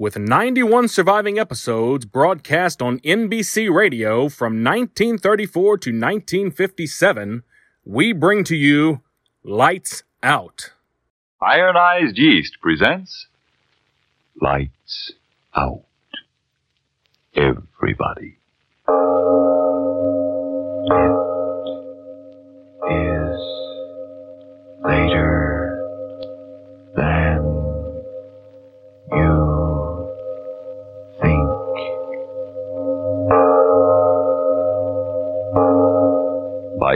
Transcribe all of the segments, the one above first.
with 91 surviving episodes broadcast on NBC Radio from 1934 to 1957, we bring to you Lights Out. Ironized Yeast presents Lights Out. Everybody. It is later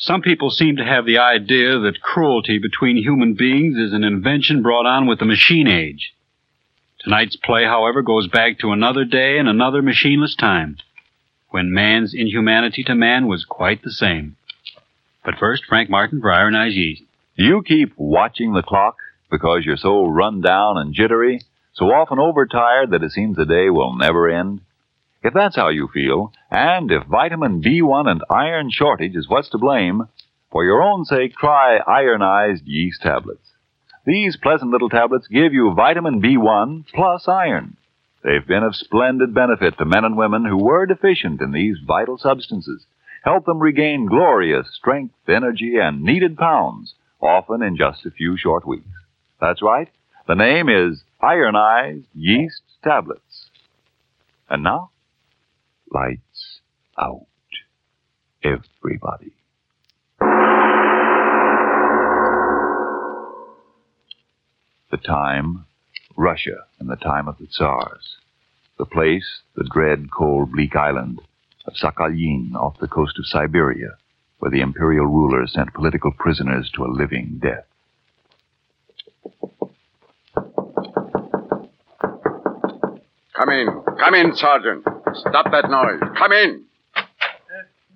Some people seem to have the idea that cruelty between human beings is an invention brought on with the machine age. Tonight's play, however, goes back to another day and another machineless time, when man's inhumanity to man was quite the same. But first, Frank Martin for Ironized Yeast. You keep watching the clock because you're so run down and jittery, so often overtired that it seems the day will never end? If that's how you feel, and if vitamin B1 and iron shortage is what's to blame, for your own sake, try ironized yeast tablets. These pleasant little tablets give you vitamin B1 plus iron. They've been of splendid benefit to men and women who were deficient in these vital substances. Help them regain glorious strength, energy, and needed pounds, often in just a few short weeks. That's right. The name is Ironized Yeast Tablets. And now, lights out. Everybody. The time, Russia in the time of the Tsars. The place, the dread, cold, bleak island of Sakhalin off the coast of Siberia, where the imperial ruler sent political prisoners to a living death. Come in. Come in, Sergeant. Stop that noise. Come in.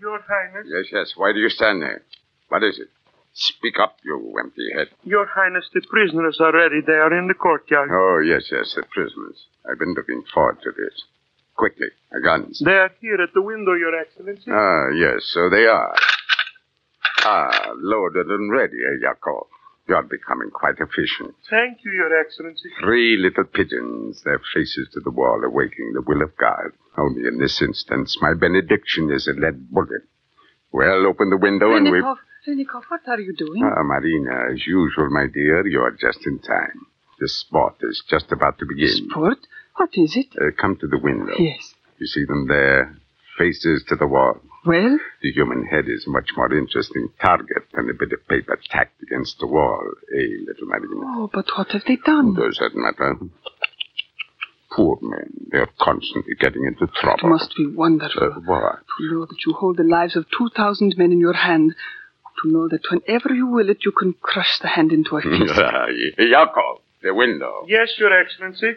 Your Highness, Yes, yes. Why do you stand there? What is it? Speak up, you empty head. Your Highness, the prisoners are ready. They are in the courtyard. Oh, yes, yes, the prisoners. I've been looking forward to this. Quickly, the guns. They are here at the window, Your Excellency. Ah, yes, so they are. Ah, loaded and ready, eh, Yakov? You're becoming quite efficient. Thank you, Your Excellency. Three little pigeons, their faces to the wall, awaiting the will of God. Only in this instance, my benediction is a lead bullet. Well, open the window and we. Renikov, Renikov, what are you doing? Ah, Marina, as usual, my dear, you are just in time. The sport is just about to begin. Sport? What is it? Uh, come to the window. Yes. You see them there, faces to the wall. Well, The human head is a much more interesting target than a bit of paper tacked against the wall, eh, little Marina? oh, but what have they done? Does that matter? Poor men, they're constantly getting into trouble. It must be wonderful Uh, what? to know that you hold the lives of 2,000 men in your hand. To know that whenever you will it, you can crush the hand into a fist. Yakov, the window. Yes, Your Excellency.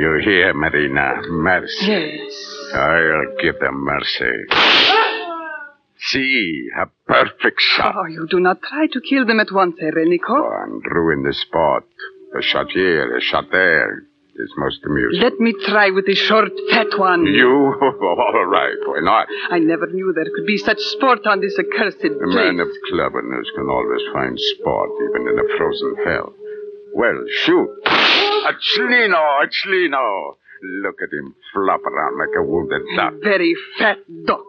You hear, Marina? Mercy. yes. I'll give them mercy. See, a perfect shot. Oh, you do not try to kill them at once, eh, Renikov. Oh, and ruin the sport. A shot here, a shot there. It's most amusing. Let me try with the short, fat one. You? All right, why not? I never knew there could be such sport on this accursed A place. man of cleverness can always find sport even in a frozen hell. Well, shoot. A Chlino, a Chlino. Look at him flop around like a wounded duck. Very fat duck.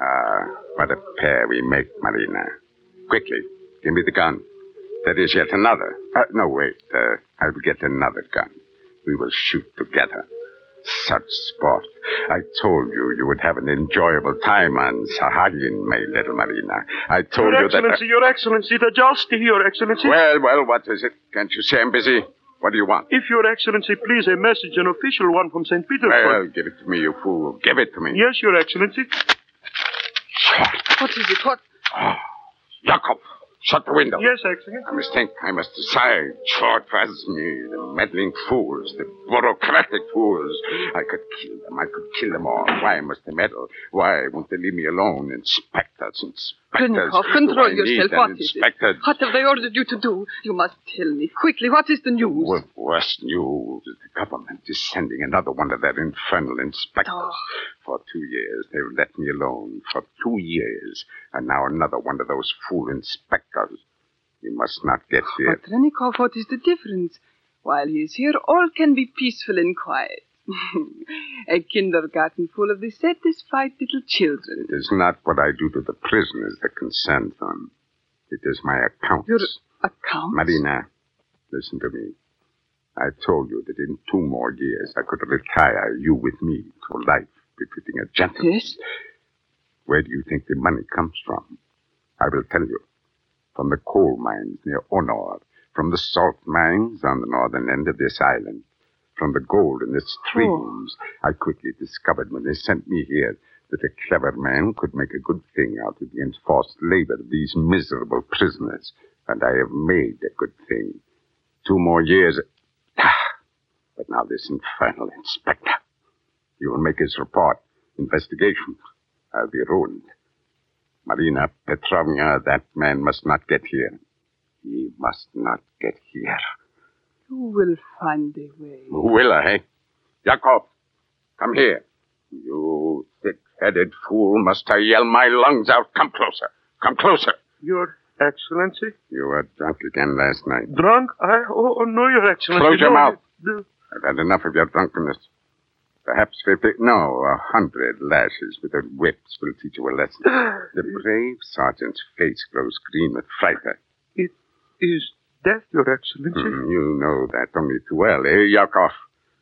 Ah, what a pair we make, Marina. Quickly, give me the gun. There is yet another. Uh, no, wait. Uh, I will get another gun. We will shoot together. Such sport. I told you you would have an enjoyable time on Sakhalin, my little Marina. I told Your you that. Your Excellency, Your Excellency, the Jalsti, Your Excellency. Well, well, what is it? Can't you say I'm busy? What do you want? If Your Excellency please, a message, an official one from St. Petersburg. Well, give it to me, you fool. Give it to me. Yes, Your Excellency. What is it? What? Ah, Yakov, shut the window. Yes, Excellency. I must think. I must decide. Short me, the meddling fools, the bureaucratic fools. I could kill them. I could kill them all. Why must they meddle? Why won't they leave me alone? Inspectors, inspectors. Do control yourself. What is it? What have they ordered you to do? You must tell me. Quickly, what is the news? Well, worst news is the government is sending another one of their infernal inspectors. Oh. For two years, they've let me alone. For two years. And now another one of those fool inspectors. He must not get oh, here. But Trenikov, what is the difference? While he is here, all can be peaceful and quiet. A kindergarten full of the satisfied little children. It is not what I do to the prisoners that concerns them. It is my accounts. Your accounts? Marina, listen to me. I told you that in two more years I could retire you with me to life befitting a gentleman. Yes? Where do you think the money comes from? I will tell you. From the coal mines near Honor, from the salt mines on the northern end of this island, from the gold in the streams. I quickly discovered when they sent me here that a clever man could make a good thing out of the enforced labor of these miserable prisoners. And I have made a good thing. Two more years. Ah, but now this infernal inspector. He will make his report. Investigation. I'll be ruined. Marina Petrovna, that man must not get here. He must not get here. You will find a way. Will I? Yakov, come here. You thick-headed fool. Must I yell my lungs out? Come closer. Come closer. Your Excellency. You were drunk again last night. Drunk? I. Oh, oh, no, Your Excellency. Close your no, mouth. no. I've had enough of your drunkenness. Perhaps fifty, no, a hundred lashes with their whips will teach you a lesson. The brave sergeant's face grows green with fright. It is death, Your Excellency. Hmm, you know that only too well, eh, Yakov?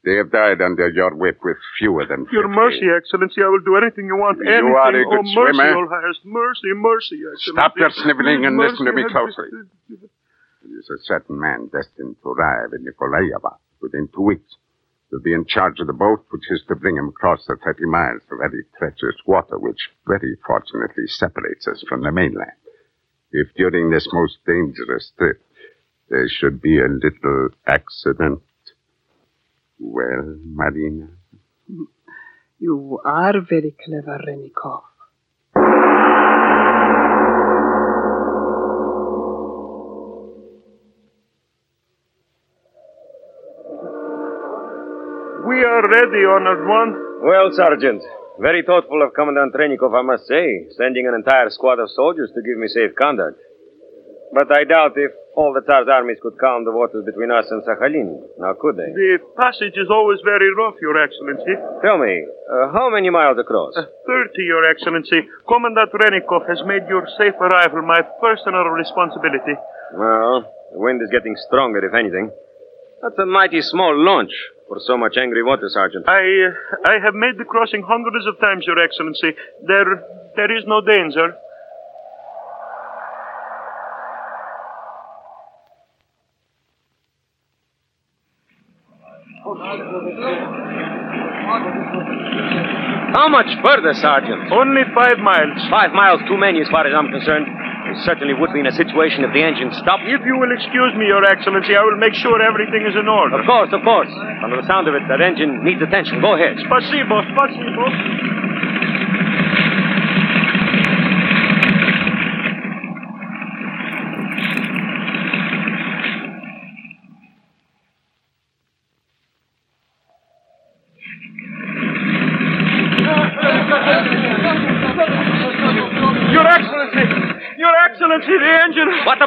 They have died under your whip with fewer than Your 50. mercy, Excellency. I will do anything you want. You anything. are a good oh, mercy, swimmer. Your Highest. Mercy, mercy, Excellency. Stop your sniveling and listen to me Mercy, closely. There is a certain man destined to arrive in Nikolaeva within two weeks. He'll be in charge of the boat which is to bring him across the 30 miles of very treacherous water which very fortunately separates us from the mainland. If during this most dangerous trip there should be a little accident, well, Marina, You are very clever, Renikov. We are ready, Honored One. Well, Sergeant, very thoughtful of Commandant Trenikov, I must say, sending an entire squad of soldiers to give me safe conduct. But I doubt if all the Tsar's armies could calm the waters between us and Sakhalin. Now, could they? The passage is always very rough, Your Excellency. Tell me, uh, how many miles across? Uh, 30, Your Excellency. Commandant Renikov has made your safe arrival my personal responsibility. Well, the wind is getting stronger, if anything. That's a mighty small launch for so much angry water, Sergeant. I, uh, I have made the crossing hundreds of times, Your Excellency. There, there is no danger. How much further, Sergeant? Only five miles. Five miles too many, as far as I'm concerned. We certainly would be in a situation if the engine stopped. If you will excuse me, Your Excellency, I will make sure everything is in order. Of course, of course. Under the sound of it, that engine needs attention. Go ahead. Спасибо, спасибо.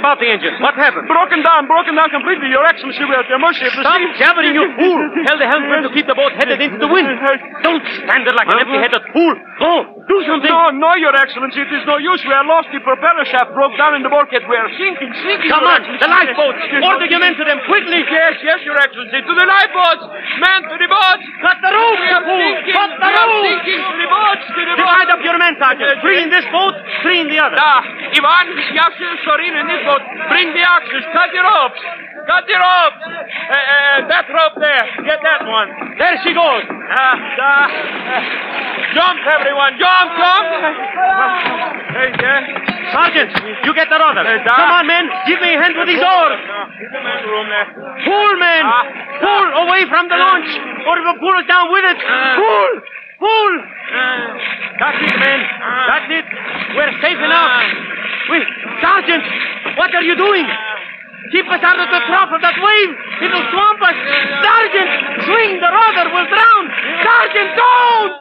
About the engine? What happened? broken down, broken down completely. Your Excellency, we are at the mercy Stop jabbering, you fool! Tell the helmsman to keep the boat headed into the wind. Don't stand there like an empty-headed fool. Go, do something. No, no, Your Excellency. It is no use. We are lost. The propeller shaft broke down in the bulkhead. We are sinking, sinking. Come on. The lifeboats. Order your men to them quickly. Yes, yes, Your Excellency. To the lifeboats. Men to the boats. Cut the rope, we are. Cut the rope. sinking. To the boats. To the boats. Divide up your men, Sergeant. Three in this boat, three in the other. Ah, Ivan, Yasha, Sorin in this boat. Bring the axes. Cut the ropes. Cut the ropes. Uh, uh, that rope there. Get that one. There she goes. Ah, da. Uh, jump, everyone. Jump, jump. Hey, yeah. Sergeant, you get the other. Come on, men. Give me a hand with these oars. Pull, men. Ah. Pull away from the launch, or it will pull us down with it. Ah. Pull. Pull. That's it, men. Ah. That's it. We're safe enough. Wait, Sergeant, what are you doing? Keep us out of the trough of that wave. It'll swamp us. Sergeant, swing the rudder. We'll drown. Sergeant, don't!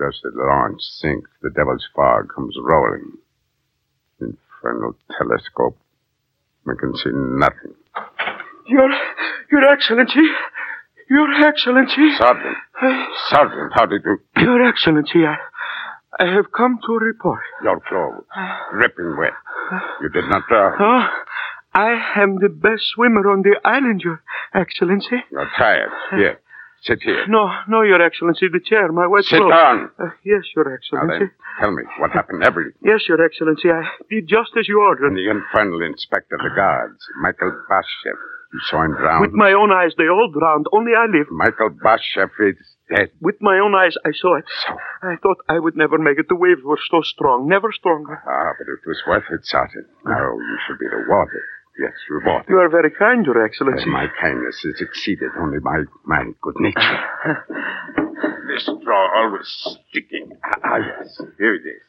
Just as the launch sinks, the devil's fog comes rolling. Infernal telescope. We can see nothing. Your, Your Excellency. Your Excellency. Sergeant. Uh, Sergeant, how did you... Your Excellency, I, I have come to report. Your clothes. Dripping wet. You did not drown. Oh, I am the best swimmer on the island, Your Excellency. You're tired. Here. Sit here. No, no, Your Excellency, the chair, my wet Sit clothes. down. Uh, yes, Your Excellency. Now then, tell me what happened. Everything. Yes, Your Excellency, I did just as you ordered. And the infernal inspector of the guards, Michael Bashev. You saw him drown. With my own eyes, they all drowned. Only I lived. Michael Bashev is dead. With my own eyes, I saw it. So. I thought I would never make it. The waves were so strong, never stronger. Ah, but it was worth it, Sergeant. Now you should be rewarded. Yes, rewarded. You are very kind, Your Excellency. And my kindness is exceeded only by my good nature. this straw always sticking. Ah, ah, yes. Here it is.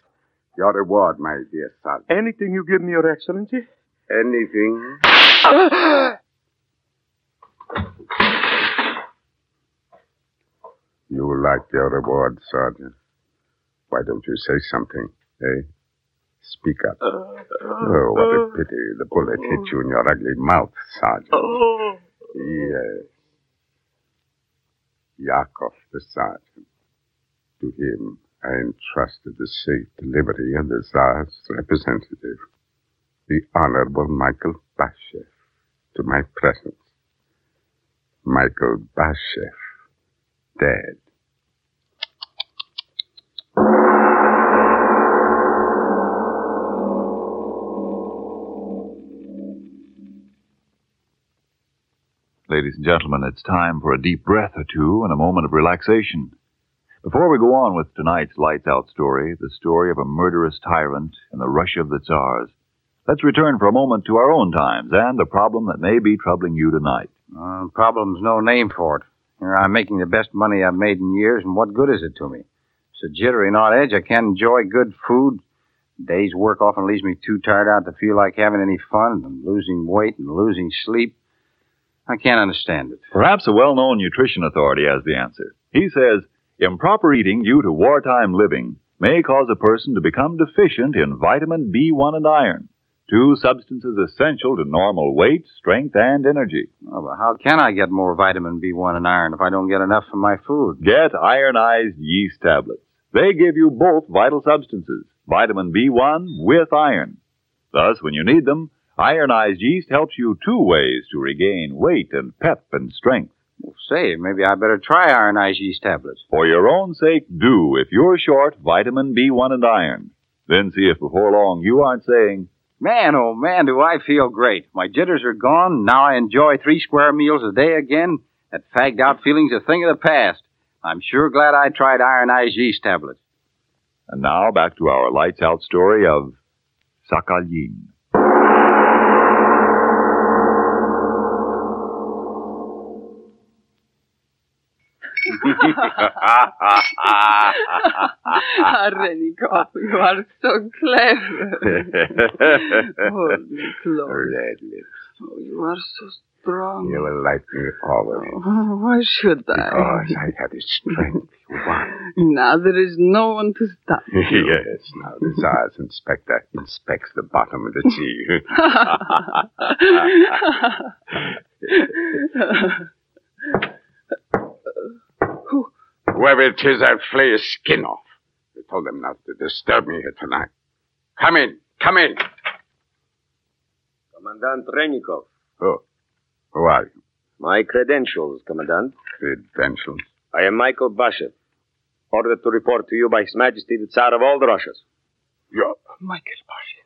Your reward, my dear Sergeant. Anything you give me, Your Excellency? Anything. You like your reward, Sergeant. Why don't you say something, eh? Speak up. Oh, what a pity. The bullet hit you in your ugly mouth, Sergeant. Yes. Yakov, the sergeant. To him, I entrusted the safe delivery of the Tsar's representative, the Honorable Michael Bashev, to my presence. Michael Bashev, dead. Ladies and gentlemen, it's time for a deep breath or two and a moment of relaxation. Before we go on with tonight's lights out story, the story of a murderous tyrant in the Russia of the Tsars, let's return for a moment to our own times and the problem that may be troubling you tonight. Uh, problem's no name for it. I'm making the best money I've made in years, and what good is it to me? So jittery not edge, I can't enjoy good food. Day's work often leaves me too tired out to feel like having any fun, and losing weight and losing sleep. I can't understand it. Perhaps a well known nutrition authority has the answer. He says improper eating due to wartime living may cause a person to become deficient in vitamin B1 and iron, two substances essential to normal weight, strength, and energy. Oh, but how can I get more vitamin B1 and iron if I don't get enough from my food? Get ironized yeast tablets. They give you both vital substances, vitamin B1 with iron. Thus, when you need them, ironized yeast helps you two ways to regain weight and pep and strength. Well, say, maybe I better try ironized yeast tablets. For your own sake, do if you're short vitamin B1 and iron. Then see if before long you aren't saying, Man, oh man, do I feel great. My jitters are gone. Now I enjoy three square meals a day again. That fagged out feeling's a thing of the past. I'm sure glad I tried ironized yeast tablets. and now back to our lights out story of Sakhalin. Renikov, you are so clever. Holy Lord. Red lips. Oh, you are so strong. You will like me always. Oh, why should I? Because I have the strength you want. Now there is no one to stop you. yes, now the Tsar's inspector inspects the bottom of the sea. Whoever it is, I'll flay his skin off. I told them not to disturb me here tonight. Come in, come in. Commandant Renikov. Who? who are you? My credentials, Commandant. Credentials. I am Michael Bashev, ordered to report to you by His Majesty the Tsar of all the Russias. Yeah, Michael Bashev.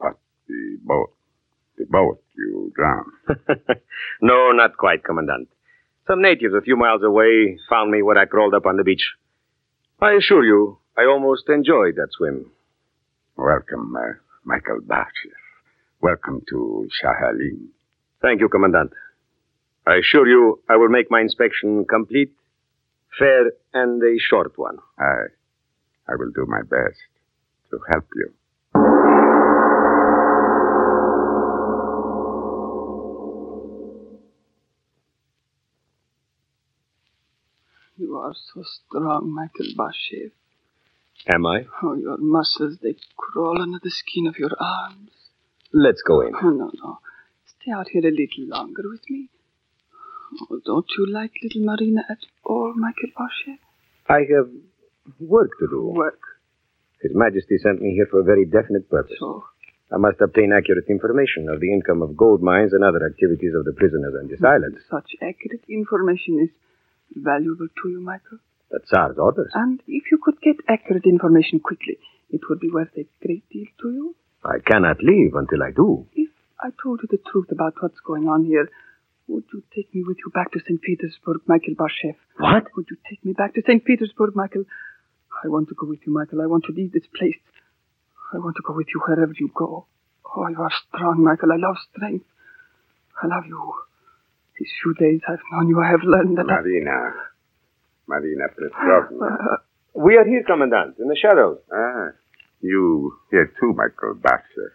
but the boat, the boat you drowned. no, not quite, Commandant. Some natives a few miles away found me where I crawled up on the beach. I assure you, I almost enjoyed that swim. Welcome, uh, Michael Bashev. Welcome to Sakhalin. Thank you, Commandant. I assure you I will make my inspection complete, fair, and a short one. I, I will do my best to help you. You are so strong, Michael Bashev. Am I? Oh, your muscles, they crawl under the skin of your arms. Let's go in. Oh, no, no. Stay out here a little longer with me. Oh, don't you like little Marina at all, Michael Bashev? I have work to do. Work. His Majesty sent me here for a very definite purpose. So, I must obtain accurate information of the income of gold mines and other activities of the prisoners on this island. such accurate information is valuable to you, Michael. The Tsar's orders. And if you could get accurate information quickly, it would be worth a great deal to you. I cannot leave until I do. If I told you the truth about what's going on here, would you take me with you back to St. Petersburg, Michael Bashev? What? Would you take me back to St. Petersburg, Michael? I want to go with you, Michael. I want to leave this place. I want to go with you wherever you go. Oh, you are strong, Michael. I love strength. I love you. These few days I've known you, I have learned that. I- Marina. Marina Petrovna. Uh, We are here, Commandant, in the shadows. ah, you here too, Michael Bashev.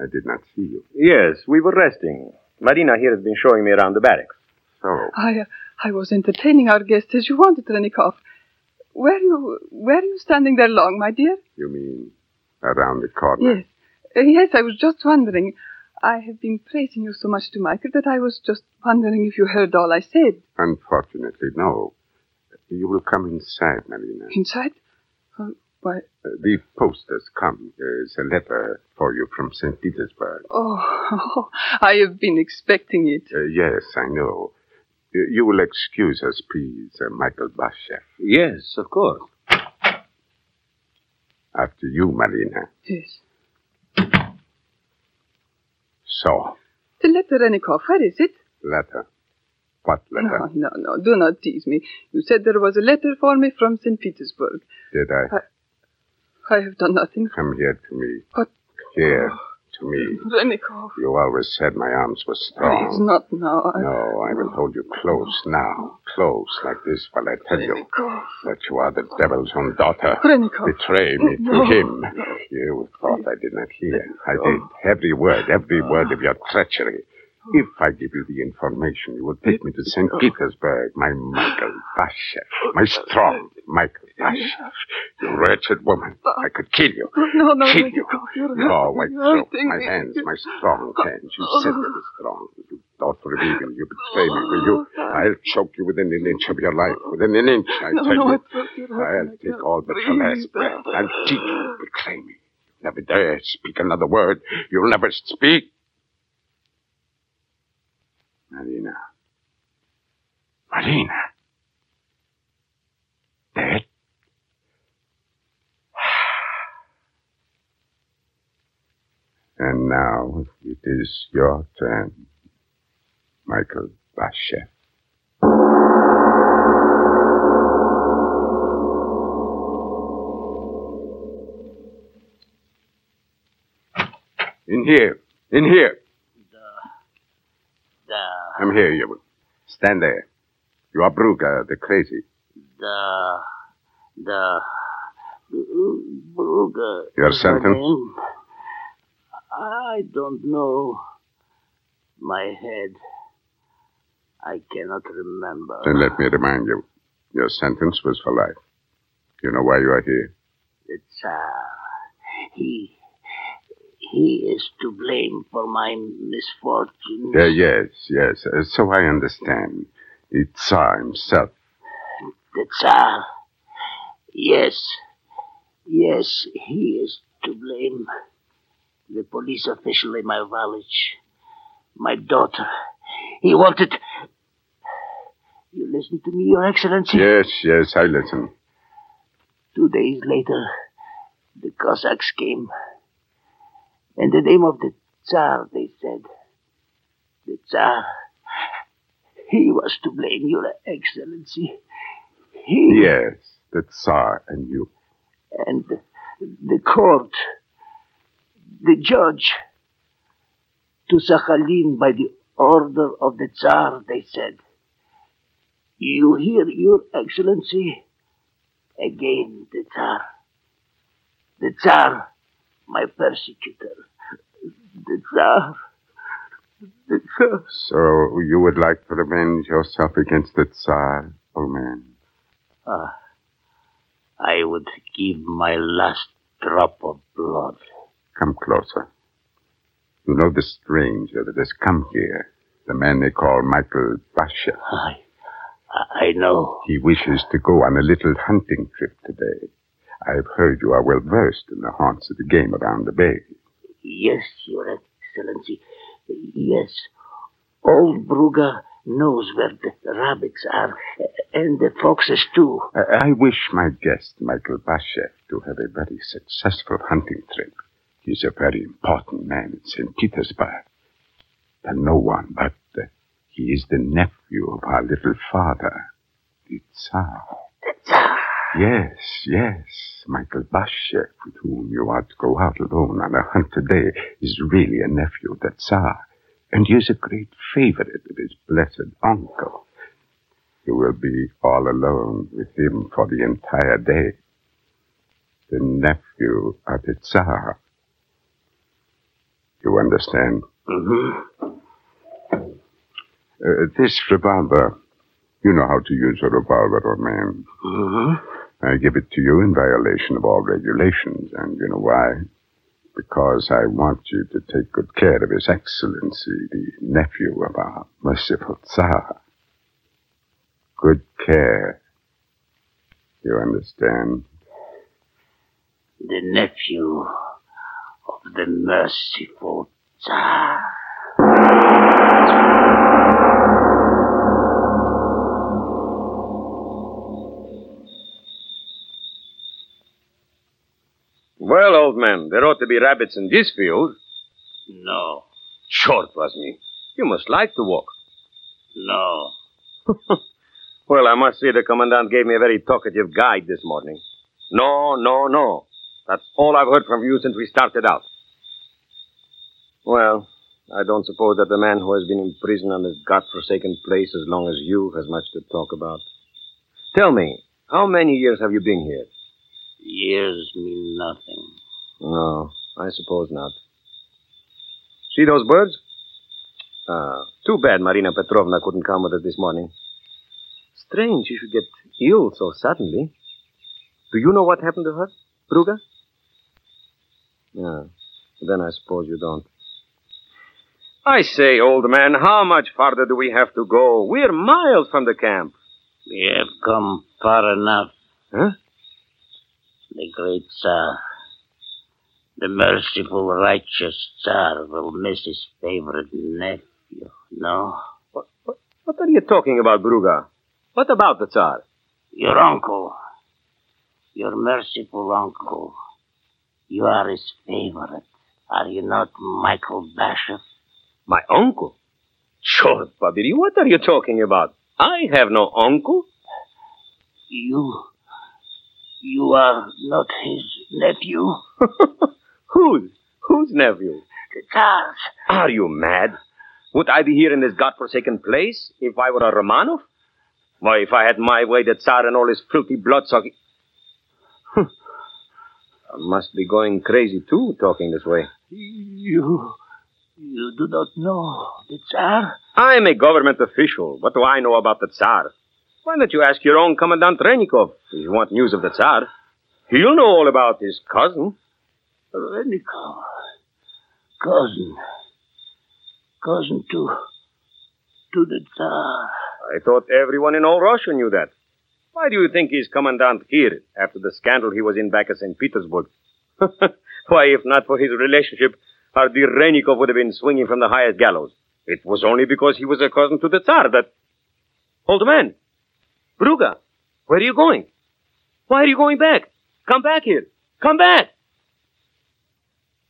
I did not see you. Yes, we were resting. Marina here has been showing me around the barracks. So, I, uh, I was entertaining our guests as you wanted, Renikov. Were you, were you standing there long, my dear? you mean around the corner? Yes. Uh, yes, I was just wondering. I have been praising you so much to Michael that I was just wondering if you heard all I said. Unfortunately, no. You will come inside, Marina. Inside? Uh, why? Uh, the post has come. There's a letter for you from St. Petersburg. Oh, I have been expecting it. Uh, yes, I know. You, you will excuse us, please, uh, Michael Bashev. Yes, of course. After you, Marina. Yes. So, The letter, Renikov, where is it? letter. What letter? No, no, no, do not tease me. You said there was a letter for me from St. Petersburg. Did I? I have done nothing. Come here to me. But, Here, oh. To me. You always said my arms were please, strong. not now. I- No, I will hold you close now. Close like this while I tell you that you are the devil's own daughter. Renikov. Betray me to No, him. no. You thought I did not hear. I did. Every word, every word of your treachery. If I give you the information, you will take me to St. Petersburg, my Michael Bashev. My strong Michael Bashev. You wretched woman. I could kill you. No, no, Kill Renikov, you. Oh, my you're throat, my hands, my strong hands. You said they were strong. You daughter of evil. You betray me, will you? I'll choke you within an inch of your life. Within an inch, I No, tell no, you. your I'll take all but your last breath. I'll teach you to betray me. Never dare speak another word. You'll never speak. Marina. Marina. Dead? And now it is your turn, Michael Bashev. In here. In here. Come here, you. Stand there. You are Bruga, the crazy. the, the, Bruga. Your sentence? name? I don't know. My head. I cannot remember. Then let me remind you. Your sentence was for life. You know why you are here? The Tsar. Uh, he, he is to blame for my misfortunes. Uh, yes, yes. Uh, so I understand. The Tsar himself. The Tsar. Yes. Yes, he is to blame. The police official in my village. My daughter. He wanted. You listen to me, Your Excellency? Yes, yes, I listen. Two days later, the Cossacks came. In the name of the Tsar, they said. The Tsar. He was to blame, Your Excellency. He. Yes, the Tsar and you. And the, court. The judge. To Sakhalin by the order of the Tsar, they said. You hear, Your Excellency? Again, the Tsar. The Tsar, my persecutor. The Tsar. The Tsar. So you would like to revenge yourself against the Tsar, old man? Ah, I would give my last drop of blood. Come closer. You know the stranger that has come here, the man they call Michael Basha. I, I know. He wishes to go on a little hunting trip today. I've heard you are well versed in the haunts of the game around the bay. Yes, Your Excellency. Yes. Old Bruga knows where the rabbits are, and the foxes too. I, I wish my guest, Michael Bashev, to have a very successful hunting trip. He's a very important man in St. Petersburg. And no one but uh, he is the nephew of our little father, the Tsar. Yes, yes. Michael Bashev, with whom you are to go out alone on a hunt today, is really a nephew of the Tsar. And he is a great favorite of his blessed uncle. You will be all alone with him for the entire day. The nephew of the Tsar. You understand? Mm-hmm. Uh, this revolver, you know how to use a revolver, old man. Mm-hmm. I give it to you in violation of all regulations, and you know why? Because I want you to take good care of His Excellency, the nephew of our merciful Tsar. Good care. You understand? The nephew of the merciful Tsar. Well, old man, there ought to be rabbits in this field. No, Short was me. You must like to walk. no. Well, I must say the commandant gave me a very talkative guide this morning. No, no, no. That's all I've heard from you since we started out. Well, I don't suppose that the man who has been in prison on this godforsaken place as long as you has much to talk about. Tell me, how many years have you been here? Years mean nothing. No, I suppose not. See those birds? Ah, too bad Marina Petrovna couldn't come with us this morning. Strange she should get ill so suddenly. Do you know what happened to her, Bruga? Yeah, then I suppose you don't. I say, old man, how much farther do we have to go? We're miles from the camp. We have come far enough. Huh? The great Tsar, the merciful, righteous Tsar will miss his favorite nephew. No? What, what, what are you talking about, Bruga? What about the Tsar? Your uncle. Your merciful uncle. You are his favorite. Are you not Michael Bashev? My uncle? Short, Babiri, what are you talking about? I have no uncle. You. You are not his nephew? Whose? Whose nephew? The Tsar's. Are you mad? Would I be here in this godforsaken place if I were a Romanov? Why, if I had my way, the Tsar and all his filthy blood-sucking... I must be going crazy, too, talking this way. You. You do not know the Tsar? I'm a government official. What do I know about the Tsar? Why don't you ask your own Commandant Renikov if you want news of the Tsar? He'll know all about his cousin. Renikov. Cousin. Cousin to. to the Tsar. I thought everyone in all Russia knew that. Why do you think he's commandant here after the scandal he was in back at St. Petersburg? Why, if not for his relationship, our dear Renikov would have been swinging from the highest gallows. It was only because he was a cousin to the Tsar that. Old man, Bruga, where are you going? Why are you going back? Come back here. Come back.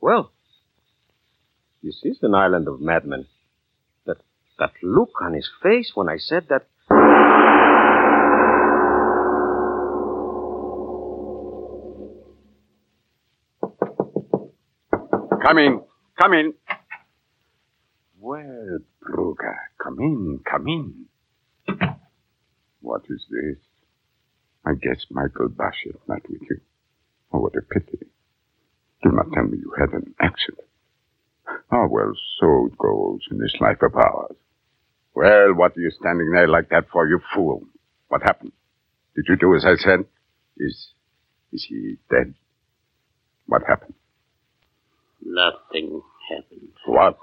Well, this is an island of madmen. That that look on his face when I said that. Come in. Come in. Well, Bruga, come in, come in. What is this? I guess Michael is not with you. Oh, what a pity. Do not tell me you had an accident. Oh, well, so it goes in this life of ours. Well, what are you standing there like that for, you fool? What happened? Did you do as I said? Is, is he dead? What happened? Nothing happened. What?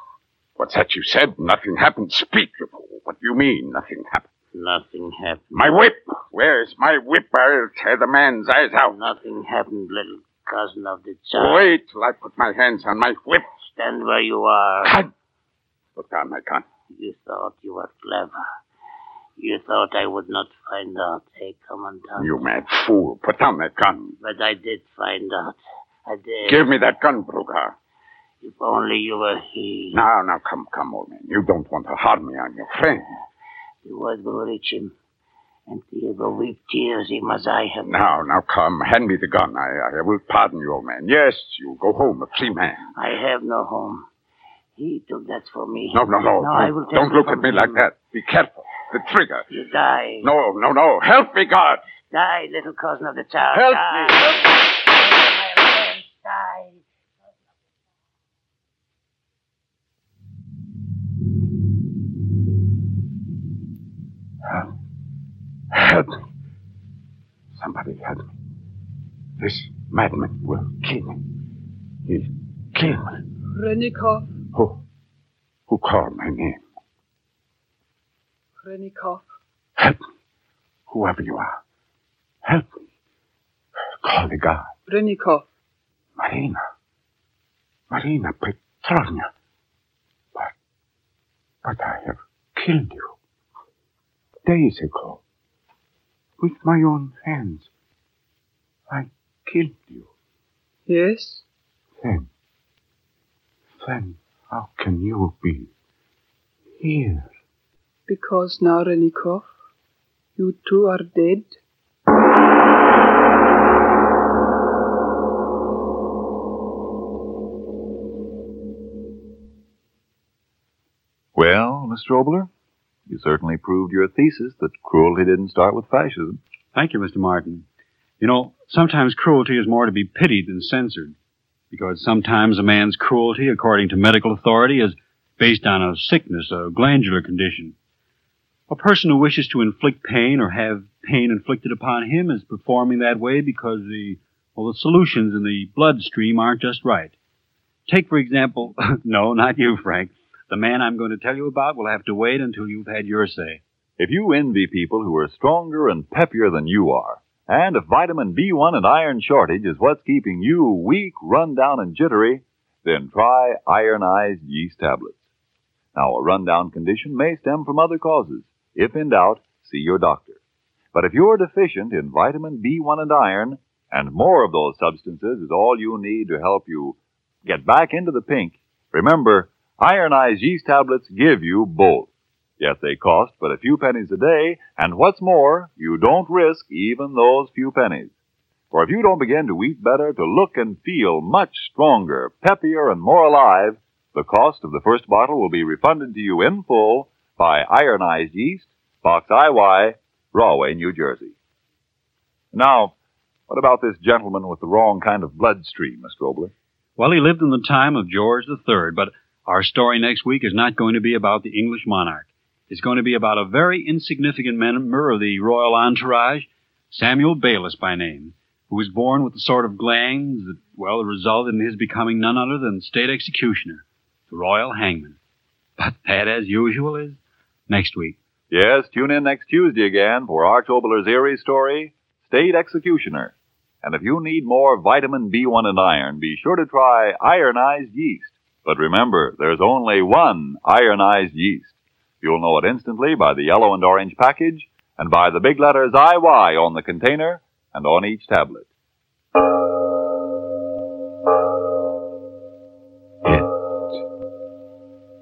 What's that you said? Nothing happened. Speak, you fool. What do you mean, nothing happened? Nothing happened. My whip! Where's my whip? I'll tear the man's eyes out. Nothing happened, little cousin of the Tsar. Wait till I put my hands on my whip. Stand where you are. God! Put down my gun. You thought you were clever. You thought I would not find out, eh, Commandant? You mad fool. Put down that gun. But I did find out. I did. Give me that gun, Bruga. If only you were here. Now, now, come, come, old man. You don't want to harm me on your friend. Will reach him. And he will weep tears him as I have. Now, now, come. Hand me the gun. I, I will pardon you, old man. Yes, you go home a free man. I have no home. He took that for me. No, no, no. No, I will take Don't look at me him. like that. Be careful. The trigger. You die. No, no, no. Help me, God. Die, little cousin of the Tsar. Help die. me. Help me. Somebody help me. This madman will kill me. He'll kill me. Renikov, Who? Who called my name? Renikov, Help me. Whoever you are. Help me. Call the guard. Renikov. Marina. Marina Petrovna. But, but I have killed you. Days ago. With my own hands. I killed you. Yes? Then, then how can you be here? Because now, Renikov, you two are dead. Well, Mr. Oboler, you certainly proved your thesis that cruelty didn't start with fascism. Thank you, Mr. Martin. You know, sometimes cruelty is more to be pitied than censored. Because sometimes a man's cruelty, according to medical authority, is based on a sickness, a glandular condition. A person who wishes to inflict pain or have pain inflicted upon him is performing that way because the, well, the solutions in the bloodstream aren't just right. Take, for example, no, not you, Frank. The man I'm going to tell you about will have to wait until you've had your say. If you envy people who are stronger and peppier than you are, and if vitamin B1 and iron shortage is what's keeping you weak, run down, and jittery, then try ironized yeast tablets. Now, a rundown condition may stem from other causes. If in doubt, see your doctor. But if you're deficient in vitamin B1 and iron, and more of those substances is all you need to help you get back into the pink, remember, ironized yeast tablets give you both. Yet they cost but a few pennies a day, and what's more, you don't risk even those few pennies. For if you don't begin to eat better, to look and feel much stronger, peppier, and more alive, the cost of the first bottle will be refunded to you in full by Ironized Yeast, Box IY, Rahway, New Jersey. Now, what about this gentleman with the wrong kind of bloodstream, Mr. Oboler? Well, he lived in the time of George III, but our story next week is not going to be about the English monarch. It's going to be about a very insignificant member of the royal entourage, Samuel Bayliss by name, who was born with the sort of glands that, well, resulted in his becoming none other than state executioner, the royal hangman. But that, as usual, is next week. Yes, tune in next Tuesday again for Arch Oboler's eerie story, State Executioner. And if you need more vitamin B1 and iron, be sure to try ironized yeast. But remember, there's only one ironized yeast. You'll know it instantly by the yellow and orange package and by the big letters IY on the container and on each tablet. It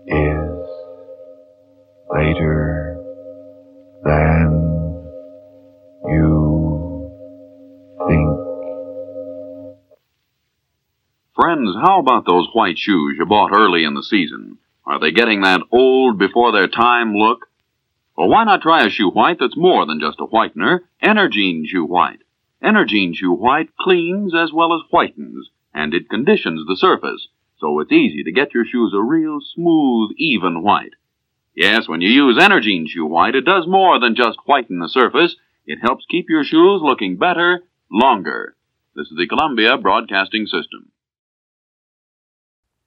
is later how about those white shoes you bought early in the season? Are they getting that old before their time look? Well, why not try a shoe white that's more than just a whitener? Energine Shoe White. Energine Shoe White cleans as well as whitens, and it conditions the surface, so it's easy to get your shoes a real smooth, even white. Yes, when you use Energine Shoe White, it does more than just whiten the surface. It helps keep your shoes looking better, longer. This is the Columbia Broadcasting System.